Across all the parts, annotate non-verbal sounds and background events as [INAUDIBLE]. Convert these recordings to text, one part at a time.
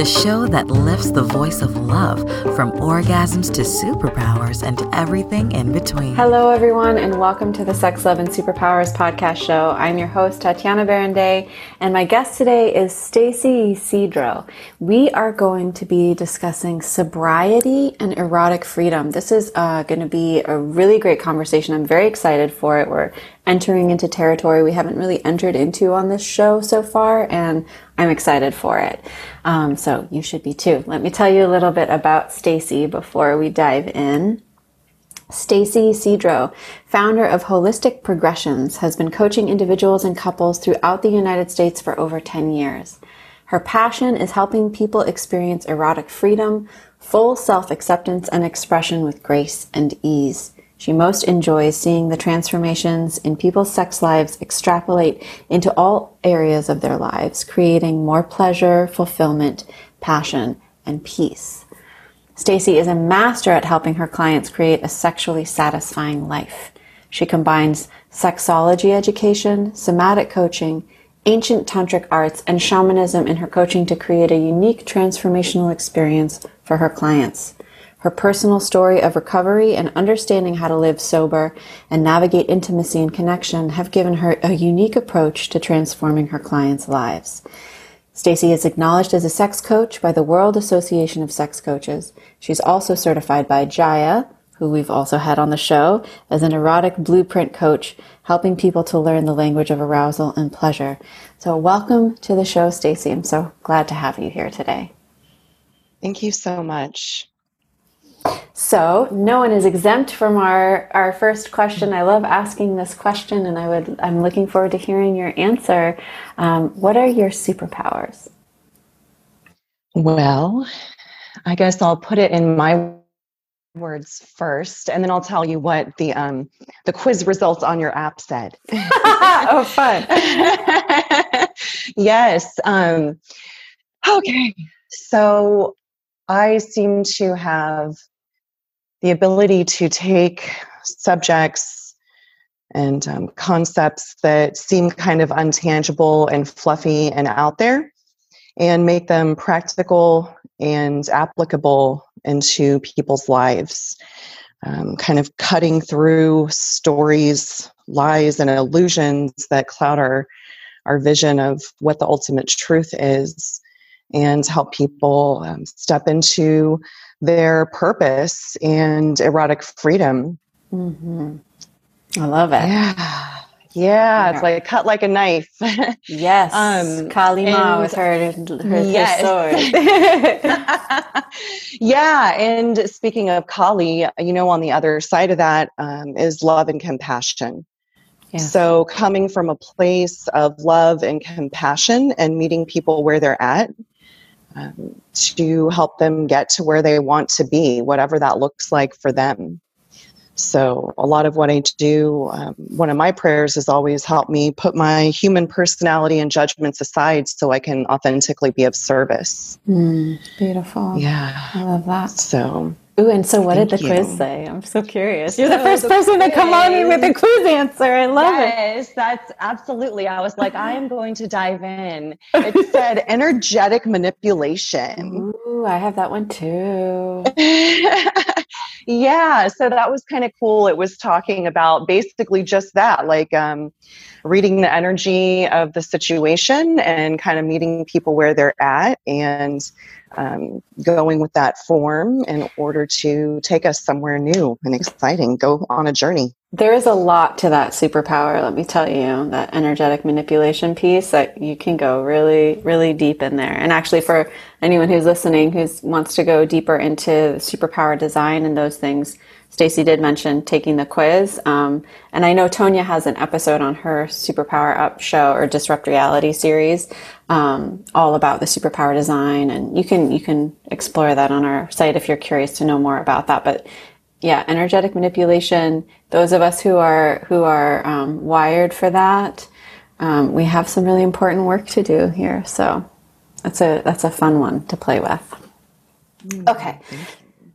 the show that lifts the voice of love from orgasms to superpowers and everything in between. Hello, everyone, and welcome to the Sex, Love, and Superpowers podcast show. I'm your host, Tatiana Berindei, and my guest today is Stacie Ysidro. We are going to be discussing sobriety and erotic freedom. This is uh, going to be a really great conversation. I'm very excited for it. We're entering into territory we haven't really entered into on this show so far, and I'm excited for it. Um, so you should be too. Let me tell you a little bit about Stacie before we dive in. Stacie Ysidro, founder of Holistic Progressions, has been coaching individuals and couples throughout the United States for over 10 years. Her passion is helping people experience erotic freedom, full self acceptance, and expression with grace and ease. She most enjoys seeing the transformations in people's sex lives extrapolate into all areas of their lives, creating more pleasure, fulfillment, passion, and peace. Stacie is a master at helping her clients create a sexually satisfying life. She combines sexology education, somatic coaching, ancient tantric arts, and shamanism in her coaching to create a unique transformational experience for her clients. Her personal story of recovery and understanding how to live sober and navigate intimacy and connection have given her a unique approach to transforming her clients' lives. Stacie is acknowledged as a sex coach by the World Association of Sex Coaches. She's also certified by Jaiya, who we've also had on the show, as an erotic blueprint coach, helping people to learn the language of arousal and pleasure. So welcome to the show, Stacie. I'm so glad to have you here today. Thank you so much. So no one is exempt from our, our first question. I love asking this question, and I would I'm looking forward to hearing your answer. Um, what are your superpowers? Well, I guess I'll put it in my words first, and then I'll tell you what the um, the quiz results on your app said. [LAUGHS] [LAUGHS] oh, fun! yes. Um, okay. So I seem to have the ability to take subjects and um, concepts that seem kind of untangible and fluffy and out there and make them practical and applicable into people's lives. Um, kind of cutting through stories, lies, and illusions that cloud our, our vision of what the ultimate truth is and help people um, step into their purpose and erotic freedom. Mm-hmm. I love it. Yeah. Yeah, it's like cut like a knife. yes. [LAUGHS] Um, Kali Ma with her, her, yes. sword. [LAUGHS] [LAUGHS] yeah. And speaking of Kali, you know, on the other side of that um, is love and compassion. Yes. So, coming from a place of love and compassion and meeting people where they're at um, to help them get to where they want to be, whatever that looks like for them. So, a lot of what I do, um, one of my prayers is always help me put my human personality and judgments aside so I can authentically be of service. Mm, beautiful. Yeah. I love that. So, Ooh, and so what did the you. quiz say? I'm so curious. You're so the first the person quiz. to come on me with a quiz answer. I love yes, it. Yes, that's absolutely. I was like, I am going to dive in. It said [LAUGHS] energetic manipulation. Ooh, I have that one too. [LAUGHS] yeah, so that was kind of cool. It was talking about basically just that, like um, reading the energy of the situation and kind of meeting people where they're at and um, going with that form in order to take us somewhere new and exciting, go on a journey. There is a lot to that superpower, let me tell you, that energetic manipulation piece that you can go really, really deep in there. And actually, for anyone who's listening who wants to go deeper into superpower design and those things, Stacie did mention taking the quiz. Um, and I know Tonya has an episode on her Superpower Up show or Disrupt Reality series, um, all about the superpower design. And you can, you can explore that on our site if you're curious to know more about that. But yeah, energetic manipulation, those of us who are, who are, um, wired for that, um, we have some really important work to do here. So that's a, that's a fun one to play with. Mm, okay.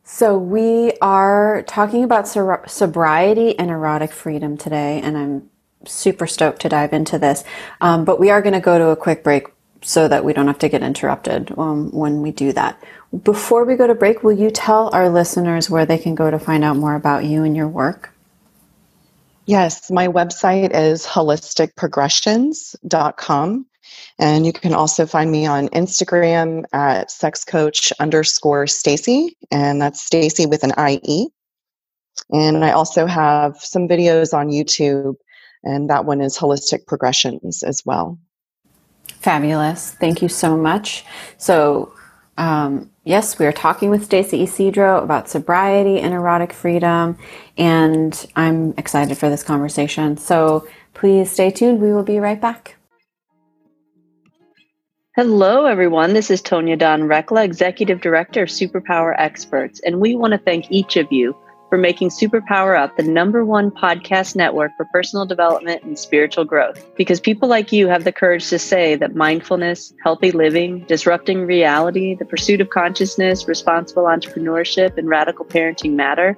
So, we are talking about sobriety and erotic freedom today, and I'm super stoked to dive into this. Um, but we are going to go to a quick break so that we don't have to get interrupted um, when we do that. Before we go to break, will you tell our listeners where they can go to find out more about you and your work? Yes, my website is holisticprogressions.com. And you can also find me on Instagram at sexcoach underscore Stacie, and that's Stacie with an IE. And I also have some videos on YouTube, and that one is Holistic Progressions as well. Fabulous. Thank you so much. So, um, yes, we are talking with Stacie Ysidro about sobriety and erotic freedom, and I'm excited for this conversation. So, please stay tuned. We will be right back. Hello, everyone. This is Tonya Dawn Recla, Executive Director of Superpower Experts, and we want to thank each of you for making Superpower Up the number one podcast network for personal development and spiritual growth. Because people like you have the courage to say that mindfulness, healthy living, disrupting reality, the pursuit of consciousness, responsible entrepreneurship, and radical parenting matter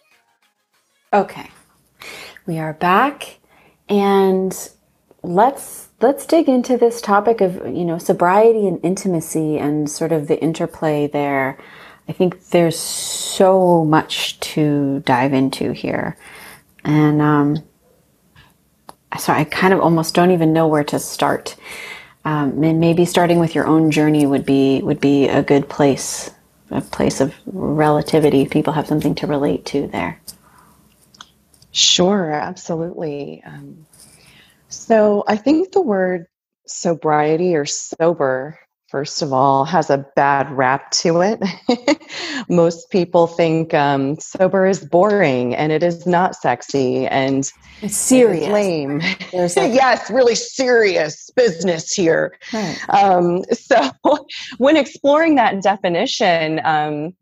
Okay. We are back and let's let's dig into this topic of, you know, sobriety and intimacy and sort of the interplay there. I think there's so much to dive into here. And um so I kind of almost don't even know where to start. Um, and maybe starting with your own journey would be would be a good place, a place of relativity. People have something to relate to there. Sure, absolutely. Um, so I think the word sobriety or sober, first of all, has a bad rap to it. [LAUGHS] Most people think um, sober is boring and it is not sexy and it's serious. It's lame. [LAUGHS] yes, really serious business here. Right. Um, [LAUGHS] so when exploring that definition, um,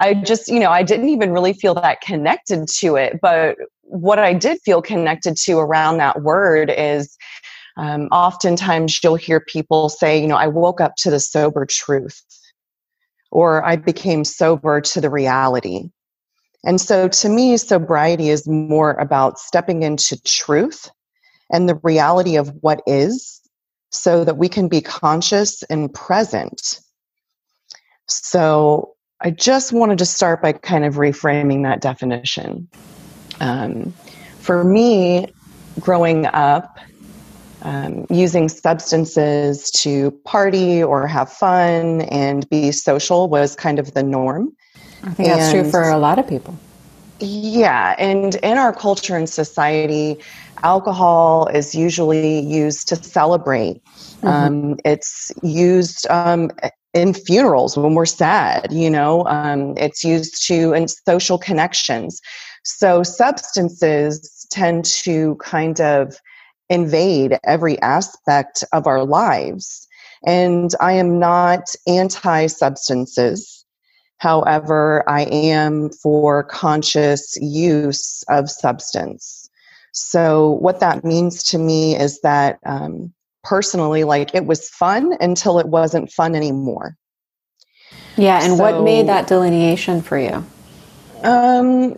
I just, you know, I didn't even really feel that connected to it. But what I did feel connected to around that word is um, oftentimes you'll hear people say, you know, I woke up to the sober truth, or I became sober to the reality. And so to me, sobriety is more about stepping into truth and the reality of what is so that we can be conscious and present. So I just wanted to start by kind of reframing that definition. Um, for me, growing up, um, using substances to party or have fun and be social was kind of the norm. I think and, that's true for a lot of people. Yeah, and in our culture and society, alcohol is usually used to celebrate. Mm-hmm. Um, it's used um, in funerals when we're sad you know um, it's used to in social connections. So substances tend to kind of invade every aspect of our lives. And i am not anti substances however i am for conscious use of substance. So what that means to me is that um, personally like it was fun until it wasn't fun anymore. Yeah and so, what made that delineation for you? Um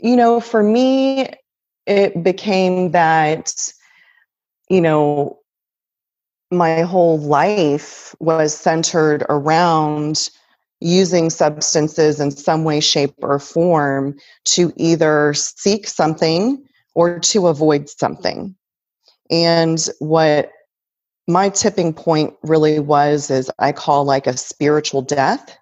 you know for me it became that you know my whole life was centered around using substances in some way shape or form to either seek something or to avoid something. And what my tipping point really was is I call like a spiritual death.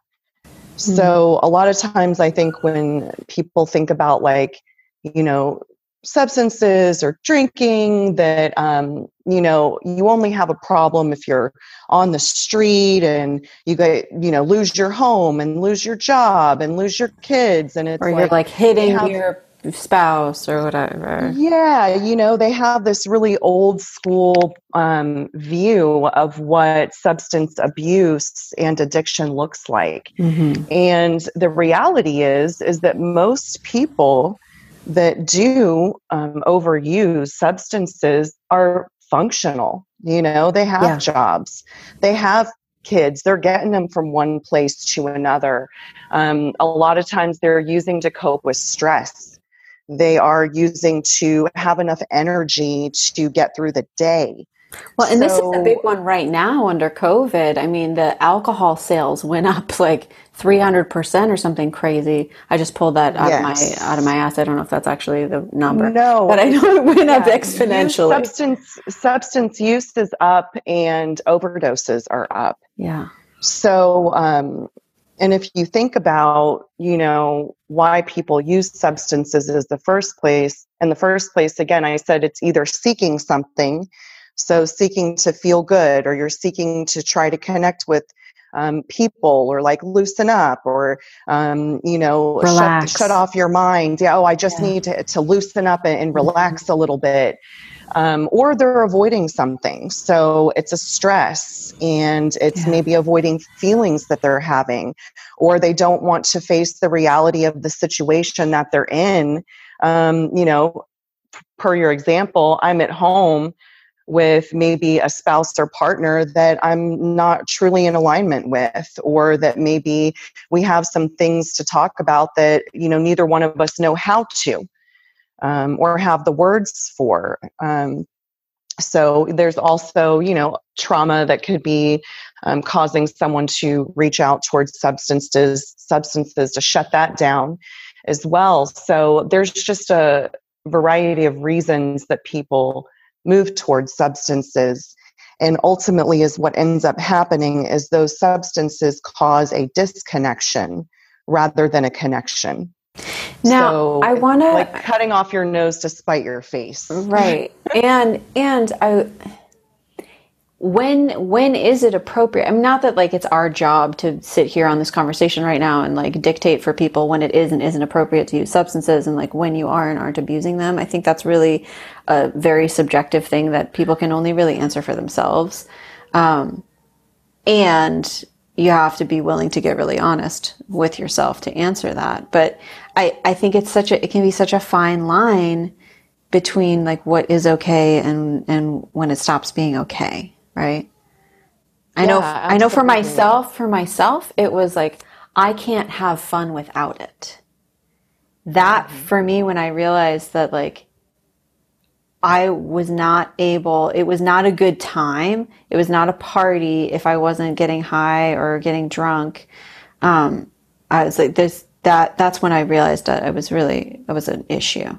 Mm-hmm. So a lot of times I think when people think about like, you know, substances or drinking that um, you know you only have a problem if you're on the street and you get you know lose your home and lose your job and lose your kids and it's or you're like, like hitting have, your spouse or whatever. Yeah, you know, they have this really old school um, view of what substance abuse and addiction looks like. Mm-hmm. And the reality is, is that most people that do um, overuse substances are functional. You know, they have yeah. jobs, they have kids. They're getting them from one place to another. Um, a lot of times they're using to cope with stress. They are using to have enough energy to get through the day. Well, and so, this is a big one right now under COVID. I mean, the alcohol sales went up [LAUGHS] like 300% or something crazy. I just pulled that out yes. of my out of my ass. I don't know if that's actually the number. No. But I know it went yeah, up exponentially. Substance substance use is up and overdoses are up. Yeah. So um and if you think about, you know, why people use substances as the first place, in the first place, again, I said it's either seeking something so, seeking to feel good, or you're seeking to try to connect with um, people, or like loosen up, or um, you know, shut, shut, off your mind. Yeah, oh, I just yeah. need to, to loosen up and, and mm-hmm. relax mm-hmm. a little bit. Um, or they're avoiding something. So it's a stress and it's yeah. maybe avoiding feelings that they're having, or they don't want to face the reality of the situation that they're in. Um, you know, per your example, I'm at home with maybe a spouse or partner that I'm not truly in alignment with, or that maybe we have some things to talk about that, you know, neither one of us know how to um, or have the words for. Um, so there's also, you know, trauma that could be um, causing someone to reach out towards substances, substances to shut that down as well. So there's just a variety of reasons that people move towards substances and ultimately is what ends up happening is those substances cause a disconnection rather than a connection now so i want to like cutting off your nose to spite your face right and and i when when is it appropriate? I'm not that like it's our job to sit here on this conversation right now and like dictate for people when it is and isn't appropriate to use substances and like when you are and aren't abusing them. I think that's really a very subjective thing that people can only really answer for themselves. Um, and you have to be willing to get really honest with yourself to answer that. But I, I think it's such a it can be such a fine line between like what is okay and and when it stops being okay right? I yeah, know absolutely. I know for myself, for myself, it was like I can't have fun without it. That mm-hmm. for me when I realized that like I was not able, it was not a good time. It was not a party if I wasn't getting high or getting drunk. Um, I was like, this, that, that's when I realized that it was really, it was an issue.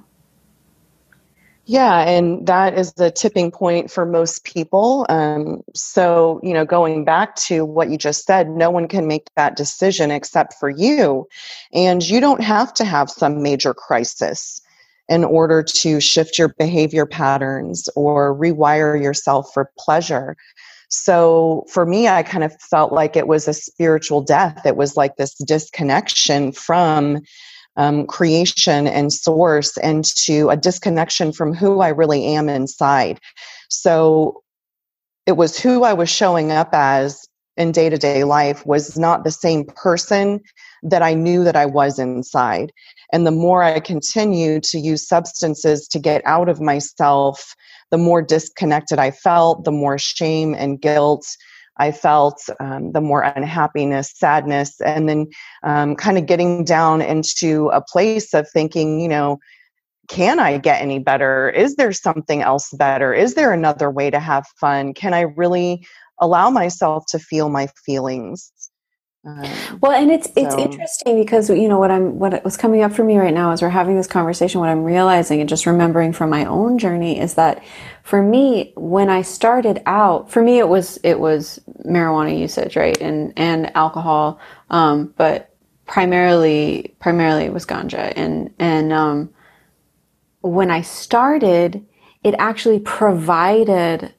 Yeah, and that is the tipping point for most people. Um, so, you know, going back to what you just said, no one can make that decision except for you. And you don't have to have some major crisis in order to shift your behavior patterns or rewire yourself for pleasure. So for me, I kind of felt like it was a spiritual death. It was like this disconnection from um, creation and source and to a disconnection from who I really am inside. So it was who I was showing up as in day to day life was not the same person that I knew that I was inside. And the more I continued to use substances to get out of myself, the more disconnected I felt, the more shame and guilt I felt um, the more unhappiness, sadness, and then um, kind of getting down into a place of thinking, you know, can I get any better? Is there something else better? Is there another way to have fun? Can I really allow myself to feel my feelings? Um, well, and it's it's interesting because you know what I'm what was coming up for me right now as we're having this conversation. What I'm realizing and just remembering from my own journey is that for me, when I started out, for me it was it was marijuana usage, right, and and alcohol, um, but primarily primarily it was ganja, and and um, when I started, it actually provided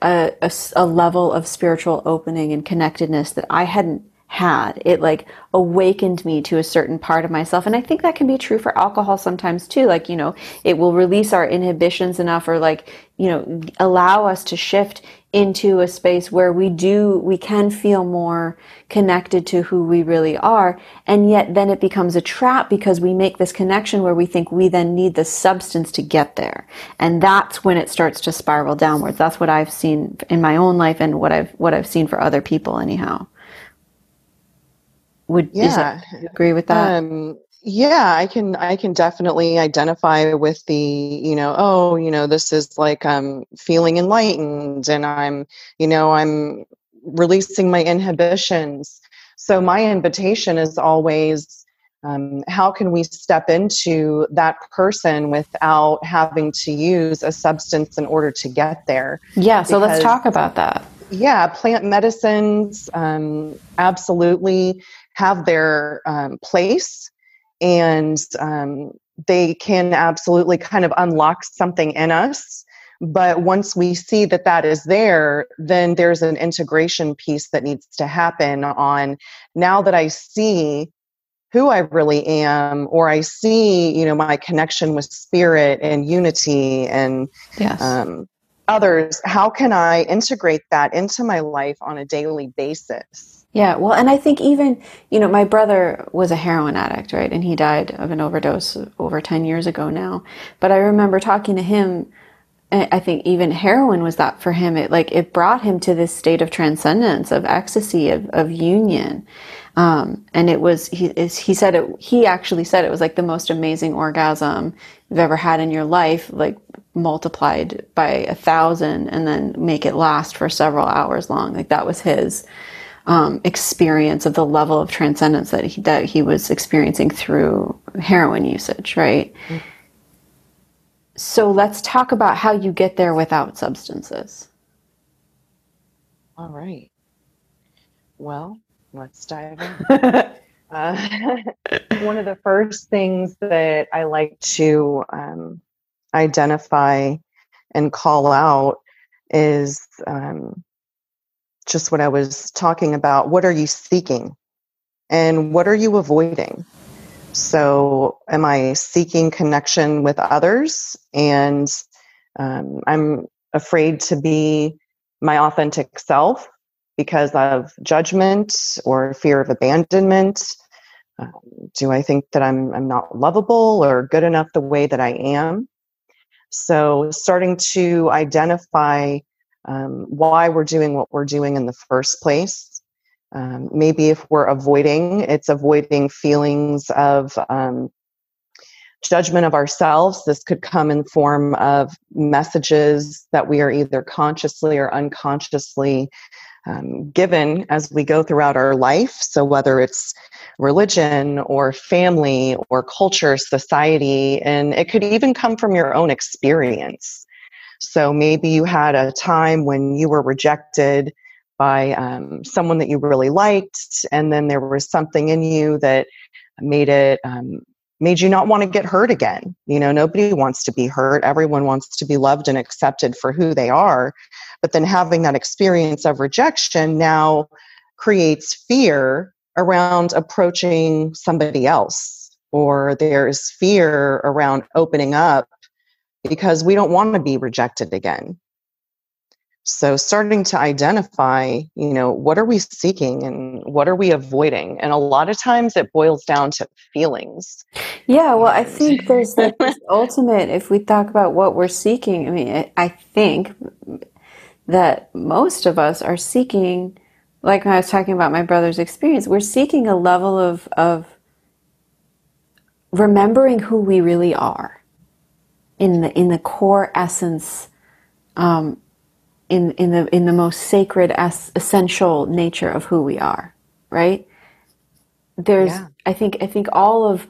a, a, a level of spiritual opening and connectedness that I hadn't had. It like awakened me to a certain part of myself. And I think that can be true for alcohol sometimes too. Like, you know, it will release our inhibitions enough or like, you know, allow us to shift into a space where we do, we can feel more connected to who we really are. And yet then it becomes a trap because we make this connection where we think we then need the substance to get there. And that's when it starts to spiral downwards. That's what I've seen in my own life and what I've, what I've seen for other people anyhow. Would, yeah. That, you agree with that? Um, yeah i can i can definitely identify with the you know oh you know this is like i'm feeling enlightened and i'm you know i'm releasing my inhibitions so my invitation is always um, how can we step into that person without having to use a substance in order to get there yeah so because, let's talk about that yeah plant medicines um, absolutely have their um, place and um, they can absolutely kind of unlock something in us but once we see that that is there then there's an integration piece that needs to happen on now that i see who i really am or i see you know my connection with spirit and unity and yes. um, others how can i integrate that into my life on a daily basis yeah, well, and I think even, you know, my brother was a heroin addict, right? And he died of an overdose over 10 years ago now. But I remember talking to him, I think even heroin was that for him. It like, it brought him to this state of transcendence, of ecstasy, of, of union. Um, and it was, he, he said it, he actually said it was like the most amazing orgasm you've ever had in your life, like multiplied by a thousand and then make it last for several hours long. Like that was his um, experience of the level of transcendence that he, that he was experiencing through heroin usage, right? Mm-hmm. So let's talk about how you get there without substances. All right. Well, let's dive in. [LAUGHS] uh, [LAUGHS] one of the first things that I like to um, identify and call out is um, just what I was talking about. What are you seeking? And what are you avoiding? So, am I seeking connection with others? And um, I'm afraid to be my authentic self because of judgment or fear of abandonment. Um, do I think that I'm, I'm not lovable or good enough the way that I am? So, starting to identify um, why we're doing what we're doing in the first place. Um, maybe if we're avoiding, it's avoiding feelings of um, judgment of ourselves. This could come in form of messages that we are either consciously or unconsciously um, given as we go throughout our life. So, whether it's religion or family or culture, society, and it could even come from your own experience. So maybe you had a time when you were rejected by um, someone that you really liked, and then there was something in you that made it um, made you not want to get hurt again. You know, nobody wants to be hurt. Everyone wants to be loved and accepted for who they are. But then having that experience of rejection now creates fear around approaching somebody else, or there's fear around opening up because we don't want to be rejected again. So starting to identify, you know, what are we seeking and what are we avoiding? And a lot of times it boils down to feelings. Yeah, well, I think there's the [LAUGHS] ultimate, if we talk about what we're seeking, I mean, I think that most of us are seeking, like when I was talking about my brother's experience, we're seeking a level of, of remembering who we really are in the in the core essence, um, in in the in the most sacred es- essential nature of who we are, right? There's, yeah. I think, I think all of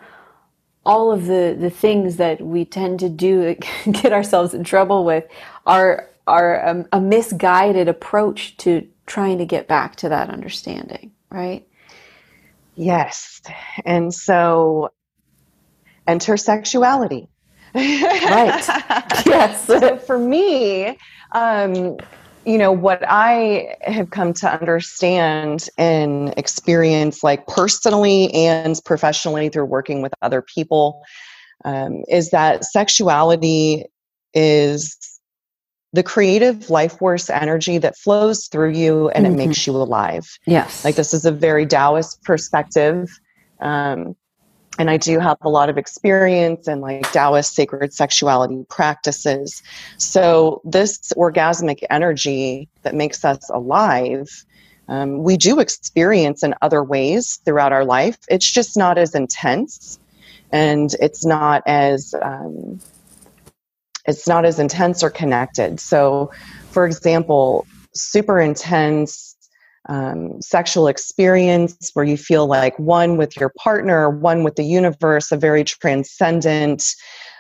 all of the the things that we tend to do [LAUGHS] get ourselves in trouble with are are um, a misguided approach to trying to get back to that understanding, right? Yes, and so enter sexuality right. [LAUGHS] yes. so for me, um, you know what i have come to understand and experience like personally and professionally through working with other people um, is that sexuality is the creative life force energy that flows through you and mm-hmm. it makes you alive yes like this is a very taoist perspective um, and I do have a lot of experience in like Taoist sacred sexuality practices. So, this orgasmic energy that makes us alive, um, we do experience in other ways throughout our life. It's just not as intense and it's not as. Um, it's not as intense or connected. So, for example, super intense um, sexual experience where you feel like one with your partner, one with the universe, a very transcendent,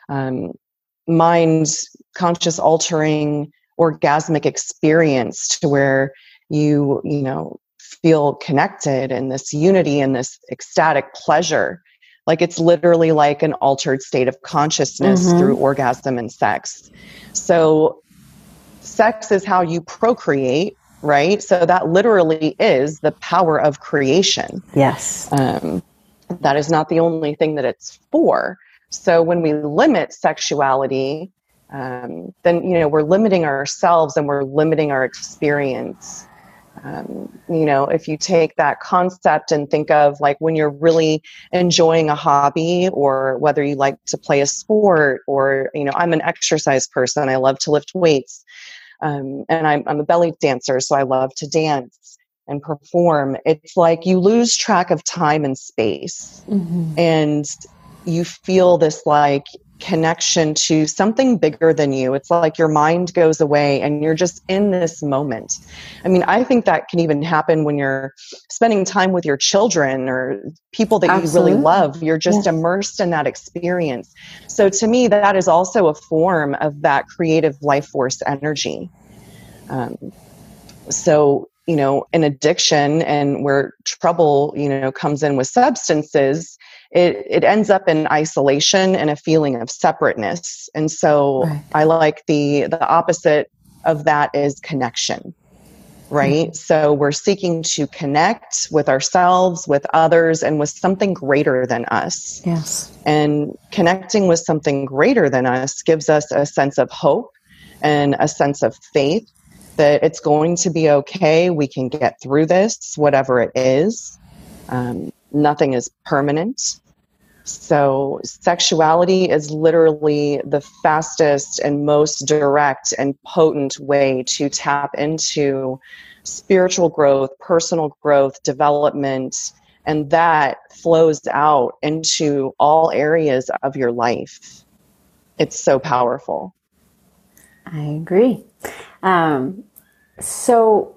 um, mind conscious altering orgasmic experience to where you, you know, feel connected and this unity and this ecstatic pleasure. Like it's literally like an altered state of consciousness mm-hmm. through orgasm and sex. So, sex is how you procreate right? So that literally is the power of creation. Yes. Um, that is not the only thing that it's for. So when we limit sexuality, um, then you know we're limiting ourselves and we're limiting our experience. Um, you know, if you take that concept and think of like when you're really enjoying a hobby, or whether you like to play a sport, or you know, I'm an exercise person. I love to lift weights. Um, and I'm, I'm a belly dancer, so I love to dance and perform. It's like you lose track of time and space. Mm-hmm. And you feel this like connection to something bigger than you. It's like your mind goes away and you're just in this moment. I mean, I think that can even happen when you're spending time with your children or people that Absolutely. you really love. You're just immersed in that experience. So to me, that is also a form of that creative life force energy. Um, so you know an addiction and where trouble you know comes in with substances it, it ends up in isolation and a feeling of separateness. And so right. I like the the opposite of that is connection. Right? Mm-hmm. So we're seeking to connect with ourselves, with others, and with something greater than us. Yes. And connecting with something greater than us gives us a sense of hope and a sense of faith that it's going to be okay. We can get through this, whatever it is. Um, nothing is permanent. So, sexuality is literally the fastest and most direct and potent way to tap into spiritual growth, personal growth, development, and that flows out into all areas of your life. It's so powerful. I agree. Um, so,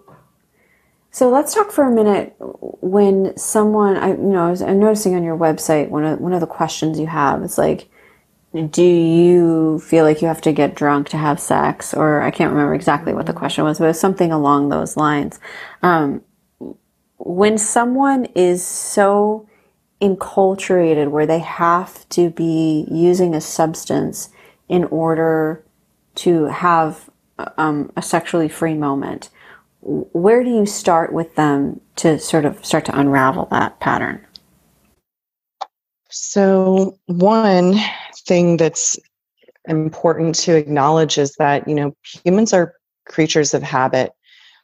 so let's talk for a minute. When someone, I you know, I was, I'm noticing on your website one of one of the questions you have is like, do you feel like you have to get drunk to have sex? Or I can't remember exactly what the question was, but it was something along those lines. Um, when someone is so enculturated where they have to be using a substance in order to have um, a sexually free moment, where do you start with them to sort of start to unravel that pattern? So, one thing that's important to acknowledge is that, you know, humans are creatures of habit.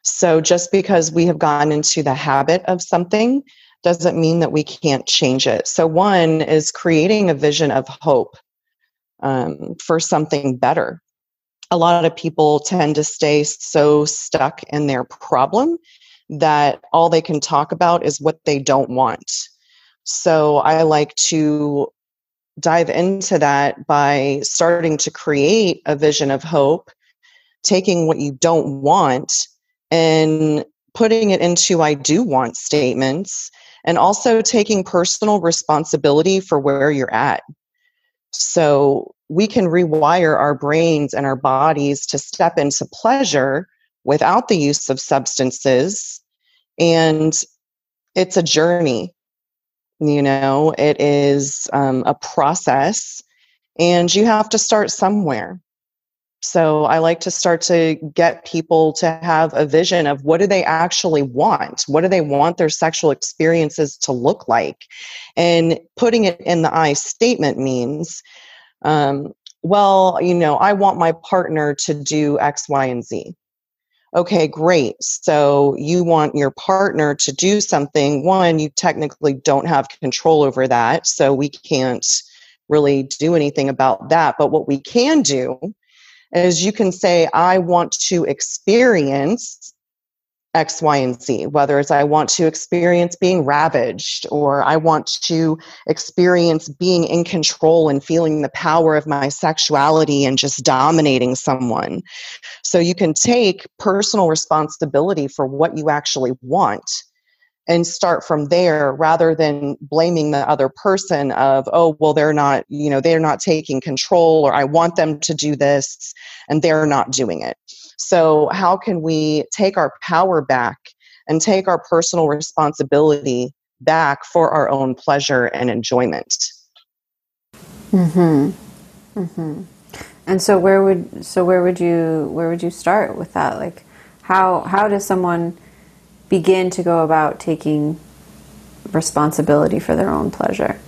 So, just because we have gone into the habit of something doesn't mean that we can't change it. So, one is creating a vision of hope um, for something better a lot of people tend to stay so stuck in their problem that all they can talk about is what they don't want. So I like to dive into that by starting to create a vision of hope, taking what you don't want and putting it into I do want statements, and also taking personal responsibility for where you're at. So we can rewire our brains and our bodies to step into pleasure without the use of substances. And it's a journey, you know, it is um, a process, and you have to start somewhere. So I like to start to get people to have a vision of what do they actually want? What do they want their sexual experiences to look like? And putting it in the I statement means, um, well, you know, I want my partner to do X, Y, and Z. Okay, great. So you want your partner to do something. One, you technically don't have control over that. So we can't really do anything about that. But what we can do is you can say, I want to experience X, Y, and Z, whether it's I want to experience being ravaged or I want to experience being in control and feeling the power of my sexuality and just dominating someone. So you can take personal responsibility for what you actually want and start from there rather than blaming the other person of oh well they're not you know they're not taking control or i want them to do this and they're not doing it. So how can we take our power back and take our personal responsibility back for our own pleasure and enjoyment? Mhm mhm and so where would so where would you where would you start with that? Like how how does someone begin to go about taking responsibility for their own pleasure?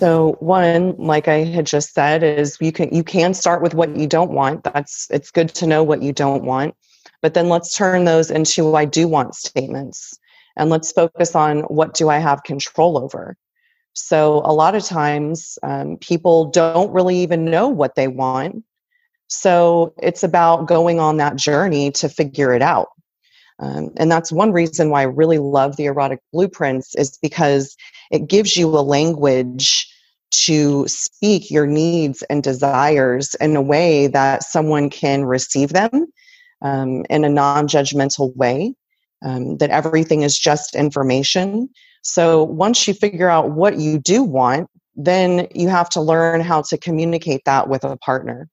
So one, like I had just said, is you can you can start with what you don't want. That's it's good to know what you don't want. But then let's turn those into I do want statements. And let's focus on what do I have control over. So a lot of times um, people don't really even know what they want. So it's about going on that journey to figure it out. Um, and that's one reason why I really love the erotic blueprints is because it gives you a language to speak your needs and desires in a way that someone can receive them um, in a non-judgmental way um, that everything is just information. So once you figure out what you do want then you have to learn how to communicate that with a partner.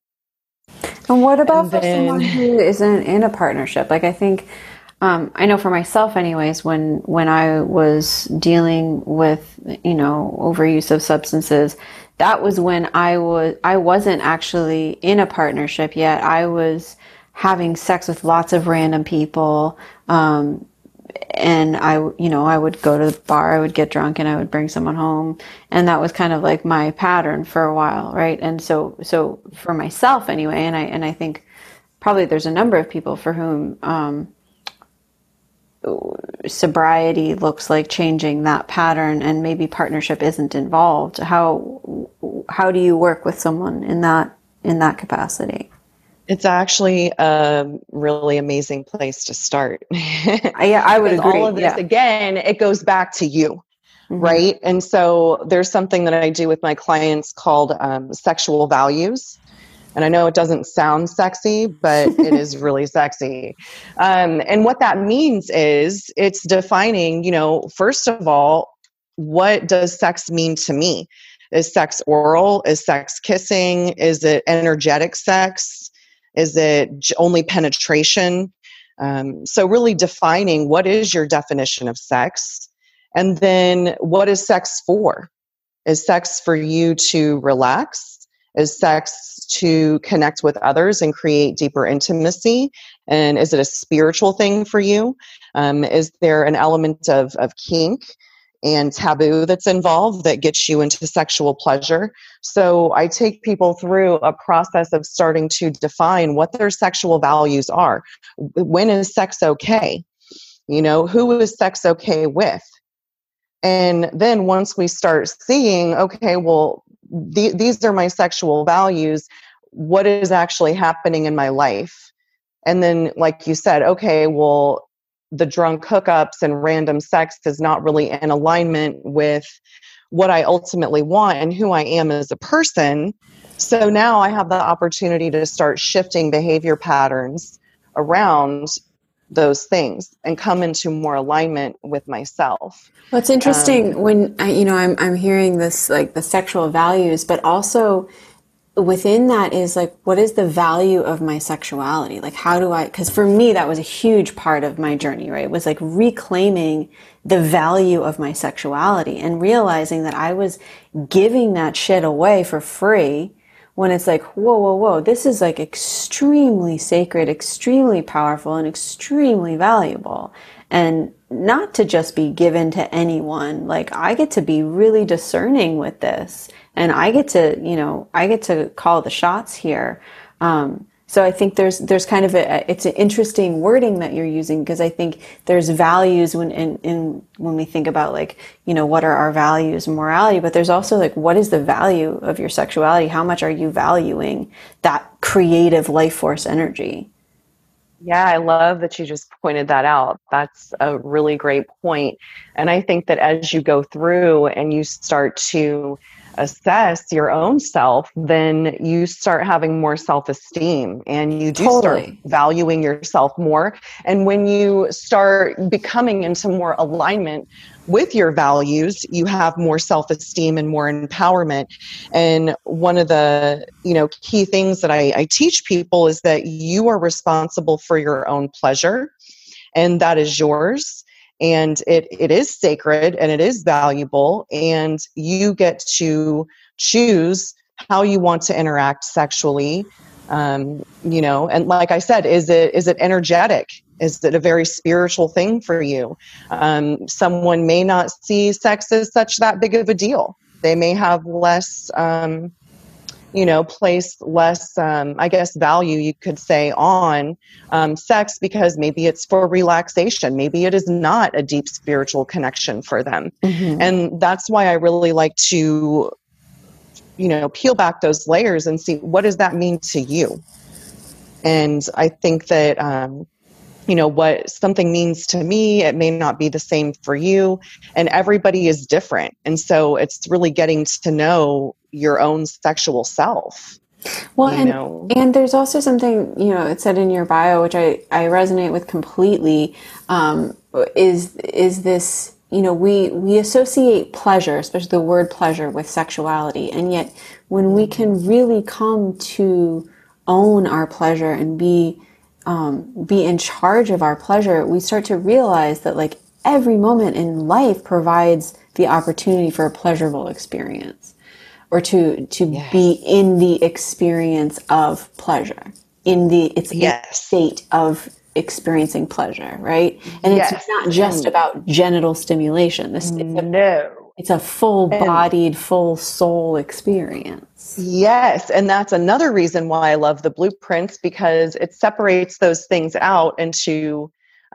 And what about and then, for someone who isn't in a partnership? Like i think um, I know for myself, anyways, when when I was dealing with you know overuse of substances, that was when I was I wasn't actually in a partnership yet. I was having sex with lots of random people, um, and I you know I would go to the bar, I would get drunk, and I would bring someone home, and that was kind of like my pattern for a while, right? And so so for myself anyway, and I and I think probably there's a number of people for whom. Um, sobriety looks like changing that pattern and maybe partnership isn't involved how how do you work with someone in that in that capacity it's actually a really amazing place to start [LAUGHS] yeah i would agree all of this yeah. again it goes back to you mm-hmm. right and so there's something that i do with my clients called um, sexual values and I know it doesn't sound sexy, but it is [LAUGHS] really sexy. Um, and what that means is it's defining, you know, first of all, what does sex mean to me? Is sex oral? Is sex kissing? Is it energetic sex? Is it only penetration? Um, so, really defining what is your definition of sex? And then, what is sex for? Is sex for you to relax? Is sex to connect with others and create deeper intimacy? And is it a spiritual thing for you? Um, is there an element of, of kink and taboo that's involved that gets you into sexual pleasure? So I take people through a process of starting to define what their sexual values are. When is sex okay? You know, who is sex okay with? And then once we start seeing, okay, well, the, these are my sexual values. What is actually happening in my life? And then like you said okay well the drunk hookups and random sex is not really in alignment with what i ultimately want and who i am as a person. So now i have the opportunity to start shifting behavior patterns around those things and come into more alignment with myself. What's interesting um, when I, you know I'm I'm hearing this like the sexual values, but also within that is like what is the value of my sexuality like how do i because for me that was a huge part of my journey right it was like reclaiming the value of my sexuality and realizing that i was giving that shit away for free when it's like, whoa, whoa, whoa, this is like extremely sacred, extremely powerful, and extremely valuable. And not to just be given to anyone. Like, I get to be really discerning with this. And I get to, you know, I get to call the shots here. Um, so I think there's there's kind of a it's an interesting wording that you're using because I think there's values when in, in when we think about like you know what are our values and morality, but there's also like what is the value of your sexuality? How much are you valuing that creative life force energy? Yeah, I love that you just pointed that out. That's a really great point. And I think that as you go through and you start to assess your own self, then you start having more self esteem and you do totally. start valuing yourself more. And when you start becoming into more alignment with your values, you have more self esteem and more empowerment. And one of the you know key things that I, I teach people is that you are responsible for your own pleasure, and that is yours and it, it is sacred and it is valuable and you get to choose how you want to interact sexually um, you know and like i said is it is it energetic? Is it a very spiritual thing for you? Um, someone may not see sex as such that big of a deal. They may have less um, you know, place less, um, I guess, value, you could say, on um, sex because maybe it's for relaxation. Maybe it is not a deep spiritual connection for them. Mm-hmm. And that's why I really like to, you know, peel back those layers and see what does that mean to you? And I think that, um, you know what something means to me it may not be the same for you and everybody is different and so it's really getting to know your own sexual self. Well, and, know? and there's also something, you know, it said in your bio, which I, I resonate with completely, um, is, is this, you know, we, we associate pleasure, especially the word pleasure with sexuality. And yet when we can really come to own our pleasure and be, um, be in charge of our pleasure, we start to realize that like every moment in life provides the opportunity for a pleasurable experience or to to yes. be in the experience of pleasure in the it's yes. state of experiencing pleasure right and yes. it's not just about genital stimulation this no it's a full bodied full soul experience. Yes and that's another reason why i love the blueprints because it separates those things out into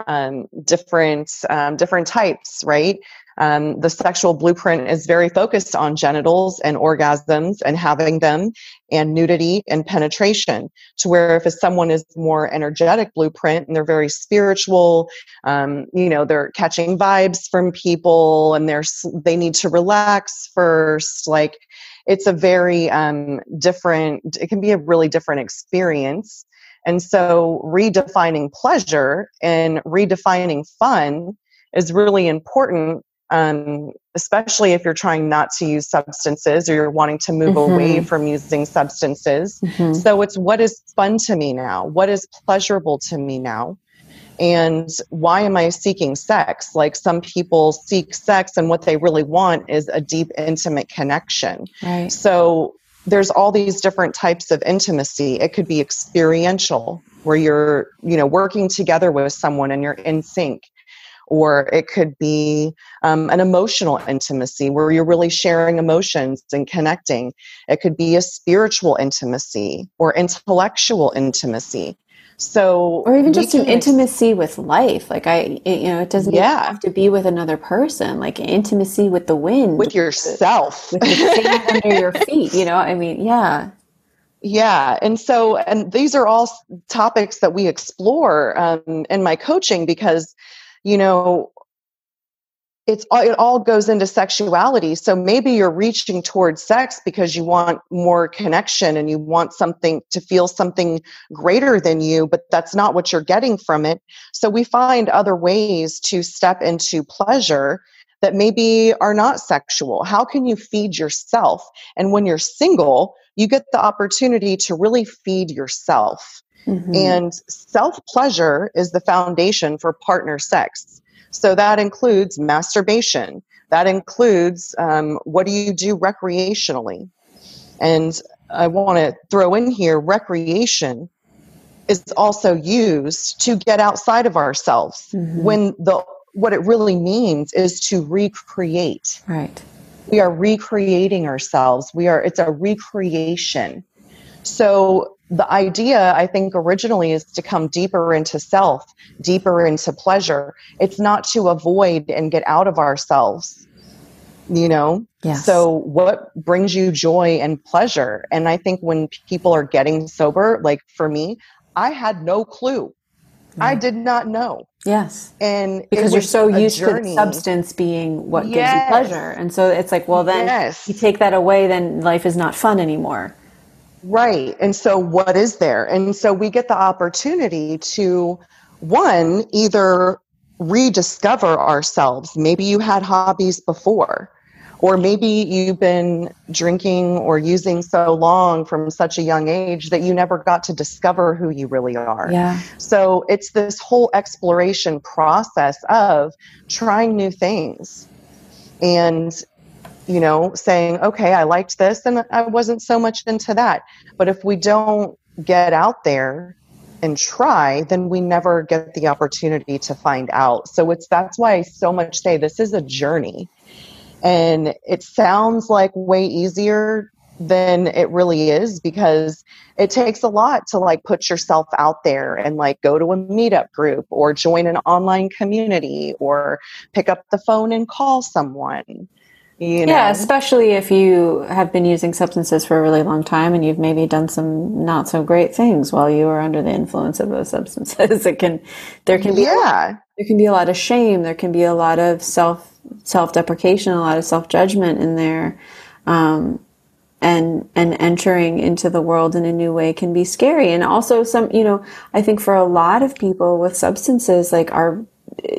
um, different um, different types right um, the sexual blueprint is very focused on genitals and orgasms and having them and nudity and penetration to where if someone is more energetic blueprint and they're very spiritual um, you know they're catching vibes from people and they're they need to relax first like it's a very um, different it can be a really different experience. And so redefining pleasure and redefining fun is really important um, especially if you're trying not to use substances or you're wanting to move mm-hmm. away from using substances. Mm-hmm. So it's what is fun to me now? What is pleasurable to me now? And why am I seeking sex? Like some people seek sex, and what they really want is a deep, intimate connection. Right. So there's all these different types of intimacy. It could be experiential, where you're, you know, working together with someone and you're in sync or it could be um, an emotional intimacy where you're really sharing emotions and connecting. It could be a spiritual intimacy or intellectual intimacy. So, or even just an intimacy with life. Like I, it, you know, it doesn't yeah. have to be with another person. Like intimacy with the wind, with yourself, with the sand under your [LAUGHS] feet. You know, I mean, yeah. Yeah. And so, and these are all topics that we explore um, in my coaching because you know it's it all goes into sexuality. So maybe you're reaching towards sex because you want more connection and you want something to feel something greater than you but that's not what you're getting from it. So we find other ways to step into pleasure that maybe are not sexual how can you feed yourself and when you're single you get the opportunity to really feed yourself Mm-hmm. And self pleasure is the foundation for partner sex. So that includes masturbation, that includes um, what do you do recreationally. And I want to throw in here recreation is also used to get outside of ourselves mm-hmm. when the what it really means is to recreate. Right. We are recreating ourselves. We are it's a recreation. So the idea I think originally is to come deeper into self, deeper into pleasure. It's not to avoid and get out of ourselves. You know? Yes. So what brings you joy and pleasure? And I think when people are getting sober, like for me, I had no clue. I did not know. Yes. And because you're so used journey. to the substance being what yes. gives you pleasure. And so it's like, well, then yes. you take that away, then life is not fun anymore. Right. And so what is there? And so we get the opportunity to, one, either rediscover ourselves. Maybe you had hobbies before or maybe you've been drinking or using so long from such a young age that you never got to discover who you really are. Yeah. So it's this whole exploration process of trying new things and you know saying okay I liked this and I wasn't so much into that. But if we don't get out there and try, then we never get the opportunity to find out. So it's that's why I so much say this is a journey and it sounds like way easier than it really is because it takes a lot to like put yourself out there and like go to a meetup group or join an online community or pick up the phone and call someone. You know? Yeah, especially if you have been using substances for a really long time and you've maybe done some not so great things while you were under the influence of those [LAUGHS] substances. It can there can be yeah. there can be a lot of shame, there can be a lot of self self deprecation, a lot of self judgment in there. Um, and and entering into the world in a new way can be scary and also some you know i think for a lot of people with substances like our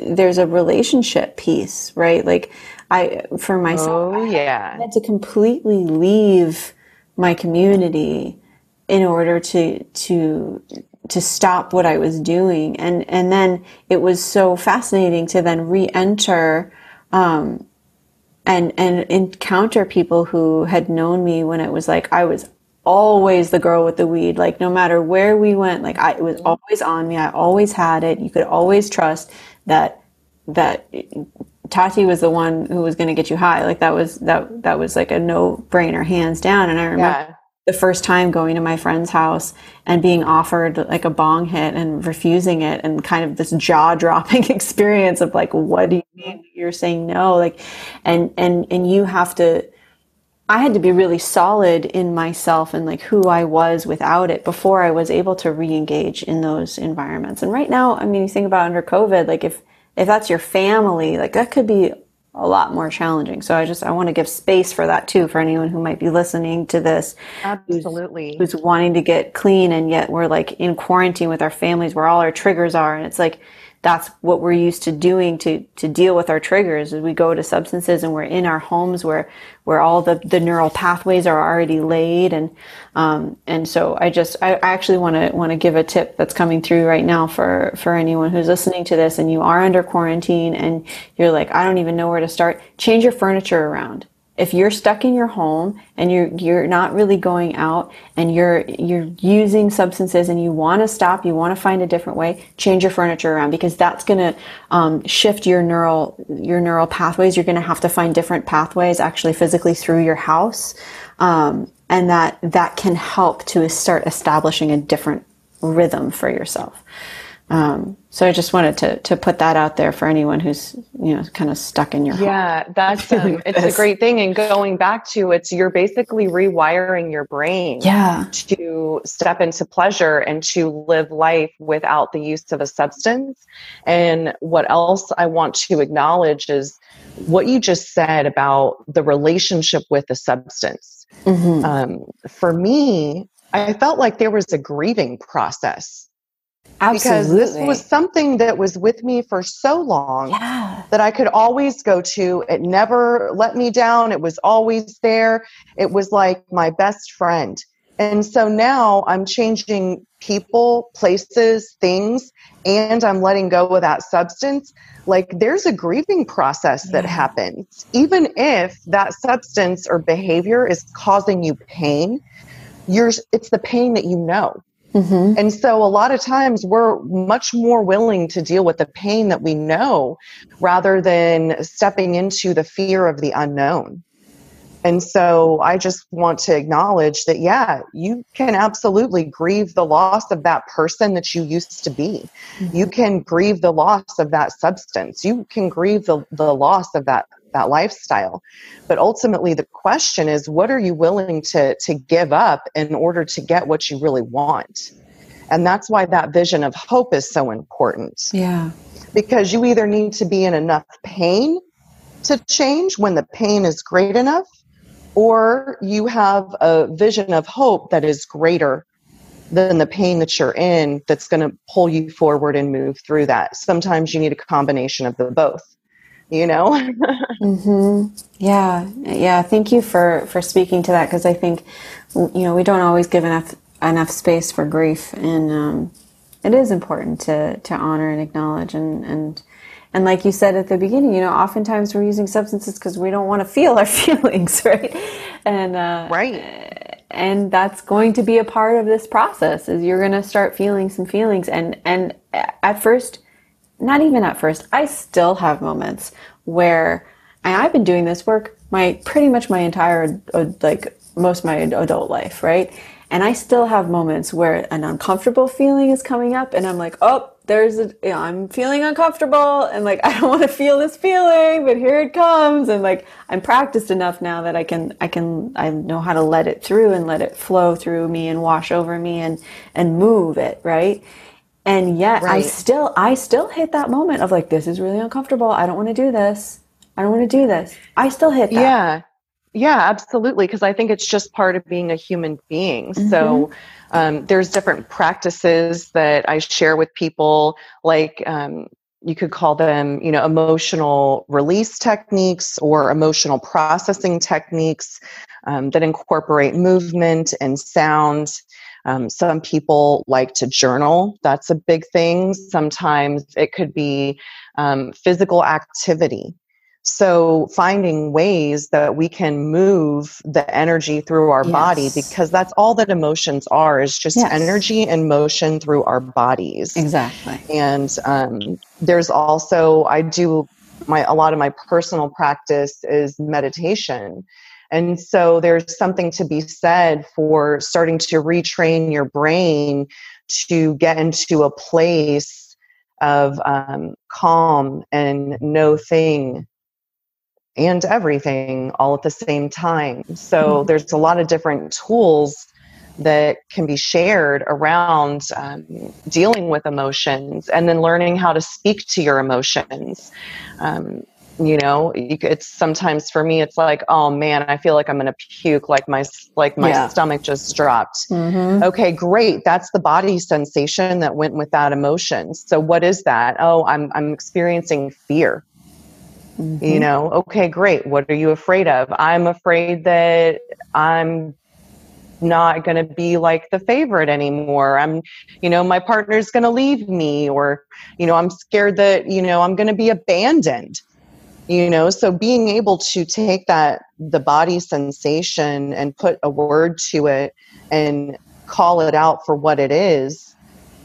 there's a relationship piece right like i for myself oh yeah i had to completely leave my community in order to to to stop what i was doing and and then it was so fascinating to then re-enter um, and and encounter people who had known me when it was like I was always the girl with the weed. Like no matter where we went, like I it was always on me. I always had it. You could always trust that that Tati was the one who was going to get you high. Like that was that that was like a no brainer, hands down. And I remember yeah the first time going to my friend's house and being offered like a bong hit and refusing it and kind of this jaw dropping [LAUGHS] experience of like what do you mean you're saying no like and and and you have to I had to be really solid in myself and like who I was without it before I was able to re-engage in those environments. And right now, I mean, you think about under COVID, like if if that's your family, like that could be a lot more challenging. So I just I want to give space for that too for anyone who might be listening to this. Absolutely. Who's, who's, wanting to get clean and yet we're like in quarantine with our families where all our triggers are and it's like that's what we're used to doing to to deal with our triggers is we go to substances and we're in our homes where where all the the neural pathways are already laid. And um, and so I just I actually want to want to give a tip that's coming through right now for for anyone who's listening to this and you are under quarantine and you're like I don't even know where to start. Change your furniture around if you're stuck in your home and you're you're not really going out and you're you're using substances and you want to stop you want to find a different way change your furniture around because that's going to um, shift your neural your neural pathways. You're going to have to find different pathways actually physically through your house um, and that that can help to start establishing a different rhythm for yourself um, so I just wanted to to put that out there for anyone who's you know kind of stuck in your yeah that's [LAUGHS] um, it's a great thing and going back to it's you're basically rewiring your brain yeah. to step into pleasure and to live life without the use of a substance. And what else I want to acknowledge is what you just said about the relationship with the substance. Mm-hmm. um, for me I felt like there was a grieving process Absolutely. Because this was something that was with me for so long yeah. that I could always go to. It never let me down. It was always there. It was like my best friend. And so now I'm changing people, places, things, and I'm letting go of that substance. Like there's a grieving process that yeah. happens. Even if that substance or behavior is causing you pain, you're it's the pain that you know Mm-hmm. And so a lot of times we're much more willing to deal with the pain that we know rather than stepping into the fear of the unknown. And so I just want to acknowledge that, yeah, you can absolutely grieve the loss of that person that you used to be. Mm-hmm. You can grieve the loss of that substance. You can grieve the, the loss of that that lifestyle. But ultimately the question is what are you willing to to give up in order to get what you really want? And that's why that vision of hope is so important. Yeah. Because you either need to be in enough pain to change when the pain is great enough or you have a vision of hope that is greater than the pain that you're in that's going to pull you forward and move through that. Sometimes you need a combination of the both you know? [LAUGHS] Mm-hmm. yeah. Yeah thank you for for speaking to that because i think you know we don't always give enough enough space for grief and um, it is important to to honor and acknowledge and and and like you said at the beginning you know oftentimes we're using substances because we don't want to feel our [LAUGHS] feelings right? And uh, right. and that's going to be a part of this process is you're going to start feeling some feelings and and at first not even at first. I still have moments where I've been doing this work my pretty much my entire uh, like most of my adult life, right? And I still have moments where an uncomfortable feeling is coming up, and I'm like, oh, there's a, you know, I'm feeling uncomfortable, and like [LAUGHS] I don't want to feel this feeling, but here it comes, and like I'm practiced enough now that I can, I can, I know how to let it through and let it flow through me and wash over me and and move it, right? And yet right. I still I still hit that moment of like this is really uncomfortable. I don't want to do this. I don't want to do this. I still hit that. Yeah. Yeah, absolutely because I think it's just part of being a human being. Mm-hmm. So um, there's different practices that I share with people like um, you could call them you know emotional release techniques or emotional processing techniques um, that incorporate movement and sound um, some people like to journal, that's a big thing. Sometimes it could be um, physical activity. So, finding ways that we can move the energy through our yes. body because that's all that emotions are is just yes. energy and motion through our bodies. Exactly. And um, there's also, I do my, a lot of my personal practice is meditation. And so there's something to be said for starting to retrain your brain to get into a place of um, calm and no thing and everything all at the same time. So mm-hmm. there's a lot of different tools that can be shared around um, dealing with emotions and then learning how to speak to your emotions. Um, you know it's sometimes for me it's like oh man i feel like i'm gonna puke like my like my yeah. stomach just dropped mm-hmm. okay great that's the body sensation that went with that emotion so what is that oh i'm i'm experiencing fear mm-hmm. you know okay great what are you afraid of i'm afraid that i'm not going to be like the favorite anymore. I'm, you know, my partner's going to leave me, or, you know, I'm scared that, you know, I'm going to be abandoned you know so being able to take that the body sensation and put a word to it and call it out for what it is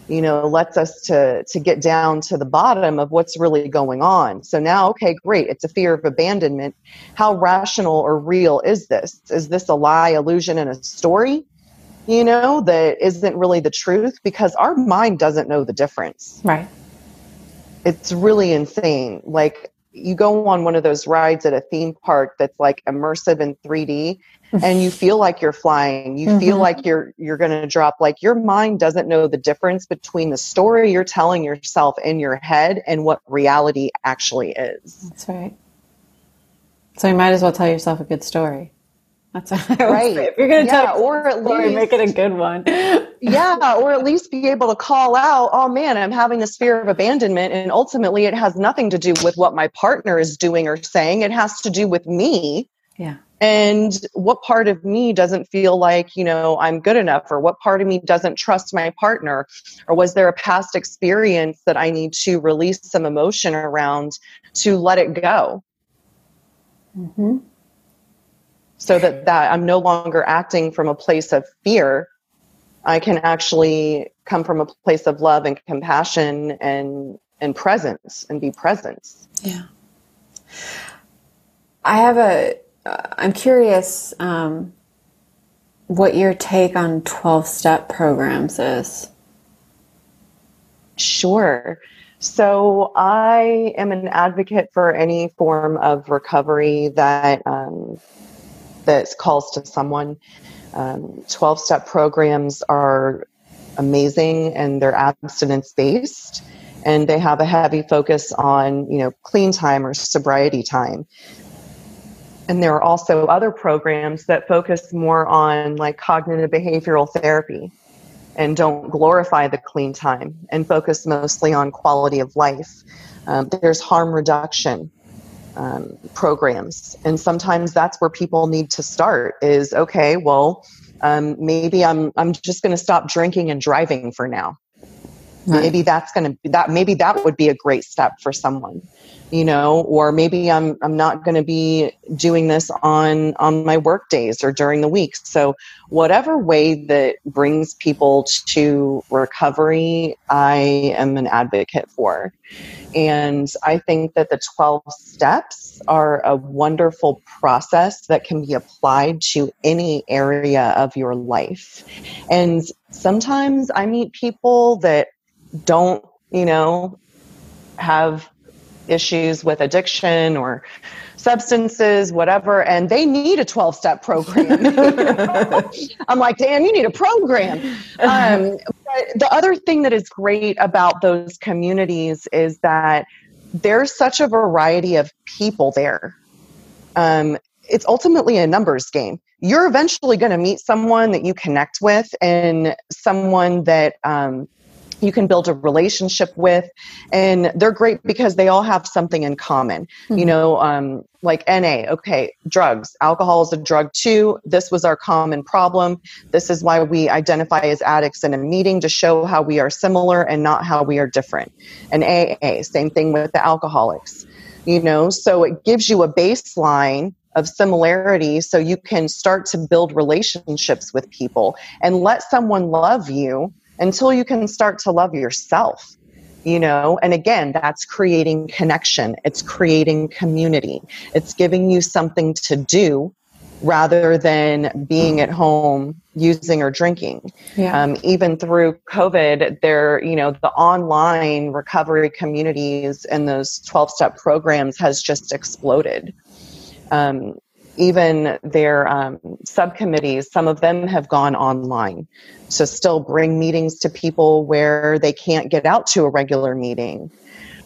you know lets us to to get down to the bottom of what's really going on. So now okay great it's a fear of abandonment. How rational or real is this? Is this a lie illusion and a story you know that isn't really the truth? Because our mind doesn't know the difference. Right. It's really insane. Like you go on one of those rides at a theme park that's like immersive in 3D and you feel like you're flying. You mm-hmm. feel like you're you're going to drop. Like your mind doesn't know the difference between the story you're telling yourself in your head and what reality actually is. That's right. So you might as well tell yourself a good story that's right. If you're going to yeah, tell or at story, least make it a good one. yeah, [LAUGHS] or at least be able to call out, "Oh man, I'm having this fear of abandonment," and ultimately, it has nothing to do with what my partner is doing or saying. It has to do with me. Yeah. And what part of me doesn't feel like, you know, I'm good enough, or what part of me doesn't trust my partner? Or was there a past experience that I need to release some emotion around to let it go? Mm-hmm. So that, that I'm no longer acting from a place of fear. I can actually come from a place of love and compassion and and presence and be presence. Yeah. I have a. am curious um, what your take on 12 step programs is. Sure. So I am an advocate for any form of recovery that um, that calls to someone. Um, 12 step programs are amazing and they're abstinence based and they have a heavy focus on you know clean time or sobriety time. And there are also other programs that focus more on like cognitive behavioral therapy and don't glorify the clean time and focus mostly on quality of life. Um, there's harm reduction um, programs and sometimes that's where people need to start is okay well um, maybe i'm i'm just going to stop drinking and driving for now Right. Maybe that's going to be that. Maybe that would be a great step for someone, you know. Or maybe I'm I'm not going to be doing this on on my work days or during the week. So whatever way that brings people to recovery, I am an advocate for. And I think that the 12 steps are a wonderful process that can be applied to any area of your life. And sometimes I meet people that don't, you know, have issues with addiction or substances, whatever, and they need a 12 step program. [LAUGHS] I'm like, Dan, you need a program. Um, but the other thing that is great about those communities is that there's such a variety of people there. Um, it's ultimately a numbers game. You're eventually going to meet someone that you connect with and someone that um, you can build a relationship with and they're great because they all have something in common. Mm-hmm. you know um, like na okay drugs. Alcohol is a drug too. This was our common problem. This is why we identify as addicts in a meeting to show how we are similar and not how we are different. And aa same thing with the alcoholics. You know so it gives you a baseline of similarity so you can start to build relationships with people and let someone love you until you can start to love yourself you know? And again that's creating connection. It's creating community. It's giving you something to do rather than being at home using or drinking. Yeah. um, even through covid there you know the online recovery communities and those 12 step programs has just exploded. Um, even their um, subcommittees, some of them have gone online So, still bring meetings to people where they can't get out to a regular meeting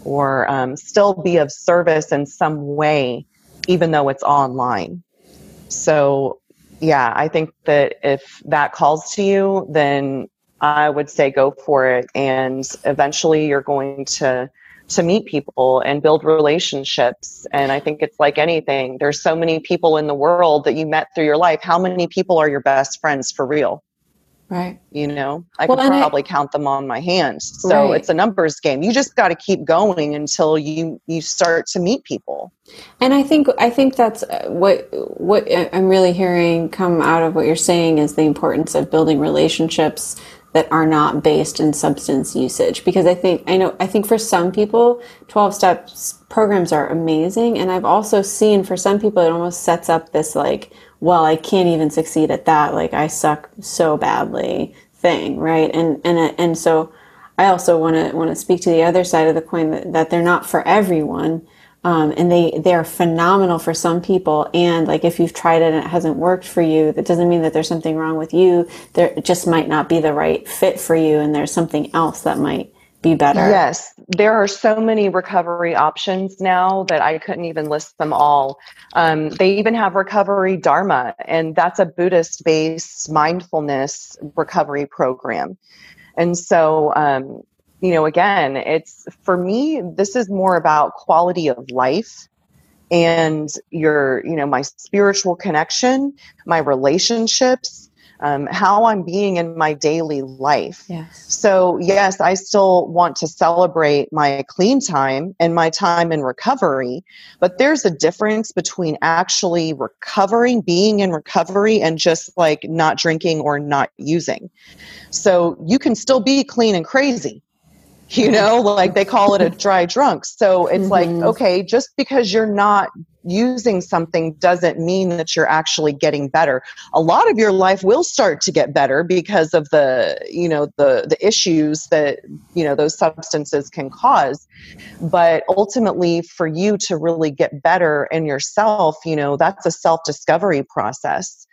or um, still be of service in some way, even though it's online. So, yeah, I think that if that calls to you, then I would say go for it. And eventually you're going to to meet people and build relationships. And I think it's like anything. There's so many people in the world that you met through your life. How many people are your best friends for real? Right. You know, I well, could probably I, count them on my hands. So right. it's a numbers game. You just got to keep going until you you start to meet people. And I think I think that's uh, what what I'm really hearing come out of what you're saying is the importance of building relationships that are not based in substance usage. Because i think i know i think for some people 12 steps programs are amazing. And i've also seen for some people it almost sets up this like well i can't even succeed at that. Like i suck so badly thing right? And and uh, and so i also want to want to speak to the other side of the coin that, that they're not for everyone um, and they they are phenomenal for some people. And like if you've tried it and it hasn't worked for you that doesn't mean that there's something wrong with you. There just might not be the right fit for you and there's something else that might be better. Yes. There are so many recovery options now that i couldn't even list them all. Um, they even have recovery dharma and that's a buddhist based mindfulness recovery program. And so um, you know, again, it's for me, this is more about quality of life and your, you know, my spiritual connection, my relationships, um, how I'm being in my daily life. Yes. So, yes, I still want to celebrate my clean time and my time in recovery, but there's a difference between actually recovering, being in recovery, and just like not drinking or not using. So, you can still be clean and crazy [LAUGHS] you know like they call it a dry drunk. So it's mm-hmm. like okay just because you're not using something doesn't mean that you're actually getting better. A lot of your life will start to get better because of the you know the the issues that you know those substances can cause. But ultimately for you to really get better in yourself you know that's a self discovery process.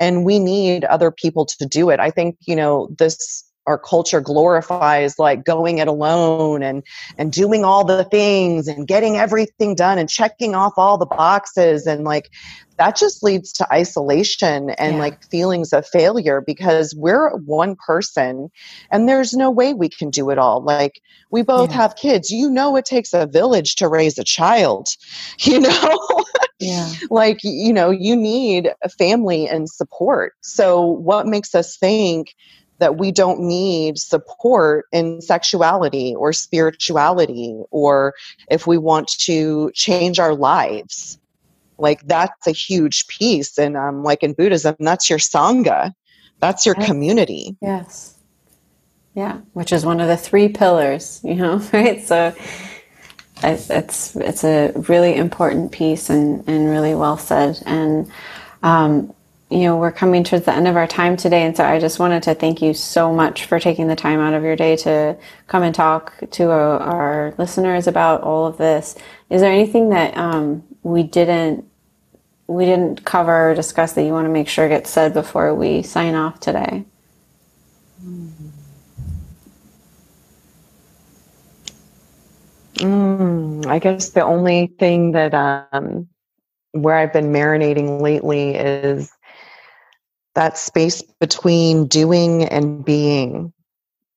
And we need other people to do it. I think you know this our culture glorifies like going it alone and and doing all the things and getting everything done and checking off all the boxes. And like that just leads to isolation and yeah. like feelings of failure because we're one person and there's no way we can do it all. Like we both yeah. have kids. You know it takes a village to raise a child [LAUGHS] you know? Yeah. [LAUGHS] Like you know you need a family and support. So what makes us think that we don't need support in sexuality or spirituality or if we want to change our lives. Like that's a huge piece and um, like in buddhism. That's your sangha. That's your yes. community. Yes. Yeah which is one of the three pillars you know [LAUGHS] right? So it's it's a really important piece and, and really well said. And um, you know, we're coming towards the end of our time today. And so I just wanted to thank you so much for taking the time out of your day to come and talk to our, our listeners about all of this. Is there anything that um, we didn't we didn't cover or discuss that you want to make sure gets said before we sign off today? Mm, I guess the only thing that um, where I've been marinating lately is that space between doing and being.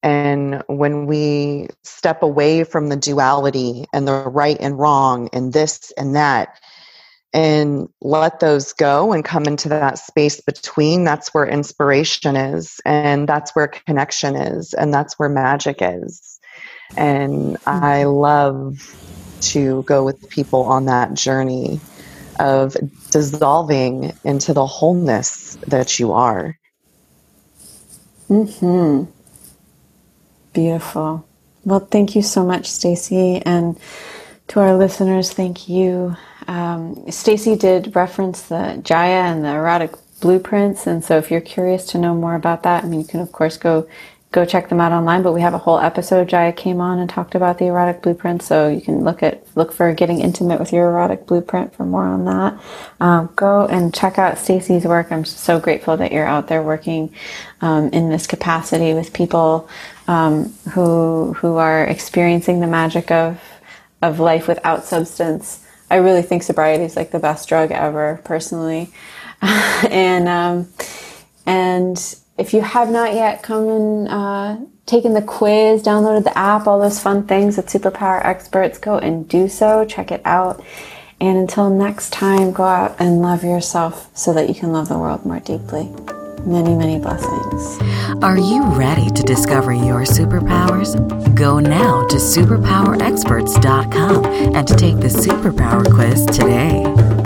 And when we step away from the duality and the right and wrong and this and that, and let those go and come into that space between, that's where inspiration is, and that's where connection is, and that's where magic is. And I mm-hmm. love to go with people on that journey of dissolving into the wholeness that you are. Hmm. Beautiful. Well, thank you so much, Stacie, and to our listeners, thank you. Um, Stacie did reference the Jaiya and the erotic blueprints, and so if you're curious to know more about that, I mean, you can of course go go check them out online. But we have a whole episode. Jaiya came on and talked about the erotic blueprint, so you can look at look for getting intimate with your erotic blueprint for more on that. Um, go and check out Stacie's work. I'm so grateful that you're out there working um, in this capacity with people um, who who are experiencing the magic of of life without substance. I really think sobriety is like the best drug ever, personally, [LAUGHS] and um, and if you have not yet come and uh, taken the quiz, downloaded the app, all those fun things at Superpower Experts, go and do so. Check it out. And until next time, go out and love yourself so that you can love the world more deeply. Many, many blessings. Are you ready to discover your superpowers? Go now to superpowerexperts.com and take the superpower quiz today.